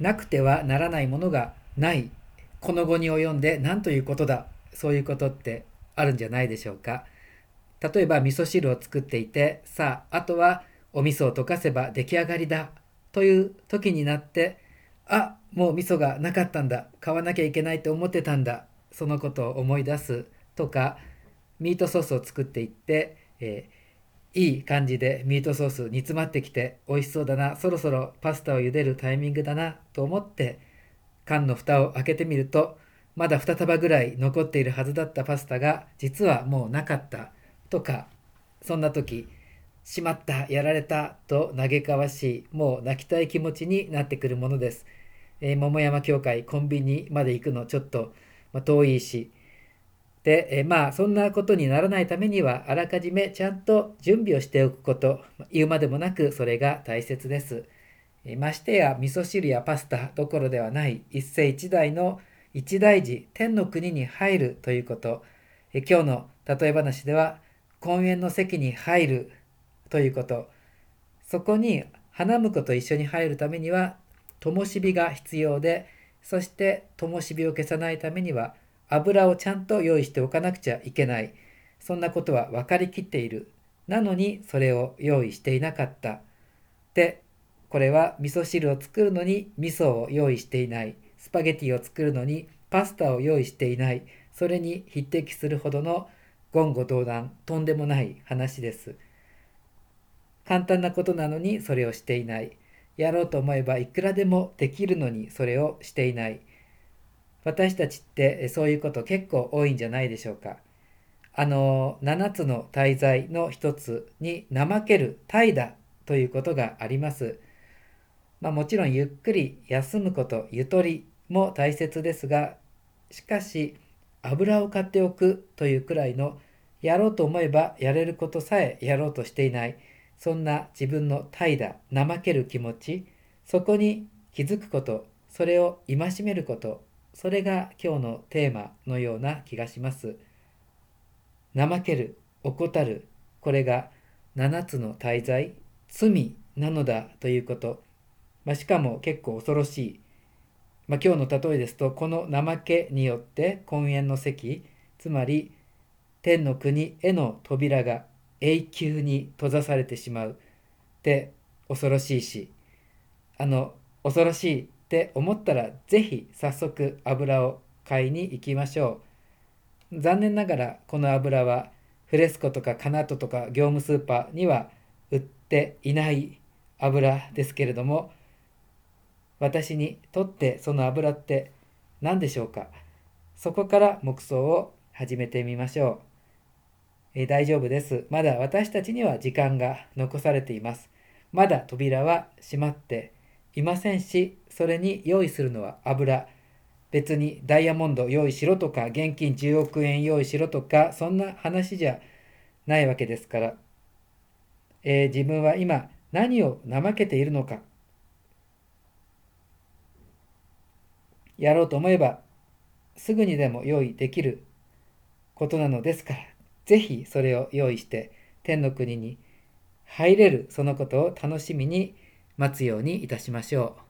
なくてはならないものがない。この後に及んで何ということだ。そういうことってあるんじゃないでしょうか。例えば味噌汁を作っていてさああとはお味噌を溶かせば出来上がりだ。という時になってあもう味噌がなかったんだ。買わなきゃいけないと思ってたんだ。そのことを思い出すとかミートソースを作っていって、えー、いい感じでミートソース煮詰まってきて美味しそうだな。そろそろパスタを茹でるタイミングだな。と思って缶の蓋を開けてみるとまだ2束ぐらい残っているはずだったパスタが実はもうなかった。とかそんな時しまったやられた。と嘆かわしいもう泣きたい気持ちになってくるものです。えー、桃山教会コンビニまで行くのちょっと、まあ、遠いしで、え、まあそんなことにならないためにはあらかじめちゃんと準備をしておくこと。言うまでもなくそれが大切です。え、ましてや味噌汁やパスタどころではない一世一代の一大事天の国に入るということ、え今日の例え話では婚宴の席に入るということ。そこに花婿と一緒に入るためには灯火が必要でそして灯火を消さないためには油をちゃんと用意しておかなくちゃいけない。そんなことは分かりきっている。なのにそれを用意していなかった。でこれは味噌汁を作るのに味噌を用意していない。スパゲティを作るのにパスタを用意していない。それに匹敵するほどの言語道断とんでもない話です。簡単なことなのにそれをしていない。やろうと思えばいくらでもできるのにそれをしていない。私たちってそういうこと結構多いんじゃないでしょうか。あの7つの大罪の一つに怠ける怠惰ということがあります。まあ、もちろんゆっくり休むことゆとりも大切ですがしかし油を買っておくというくらいのやろうと思えばやれることさえやろうとしていないそんな自分の怠惰怠ける気持ちそこに気づくことそれを戒めることそれが今日のテーマのような気がします。怠ける怠る。これが7つの大罪罪なのだということ、まあ、しかも結構恐ろしい、まあ、今日の例えですとこの怠けによって婚宴の席つまり天の国への扉が永久に閉ざされてしまう。って恐ろしいし。あの恐ろしいって思ったら是非早速油を買いに行きましょう残念ながらこの油はフレスコとかカナトとか業務スーパーには売っていない油ですけれども私にとってその油って何でしょうか？そこから黙想を始めてみましょう。え大丈夫です。まだ私たちには時間が残されています。まだ扉は閉まっていませんし、それに用意するのは油。別にダイヤモンド用意しろとか、現金10億円用意しろとか、そんな話じゃないわけですから、えー、自分は今何を怠けているのか。やろうと思えば、すぐにでも用意できることなのですから。ぜひそれを用意して天の国に入れるそのことを楽しみに待つようにいたしましょう。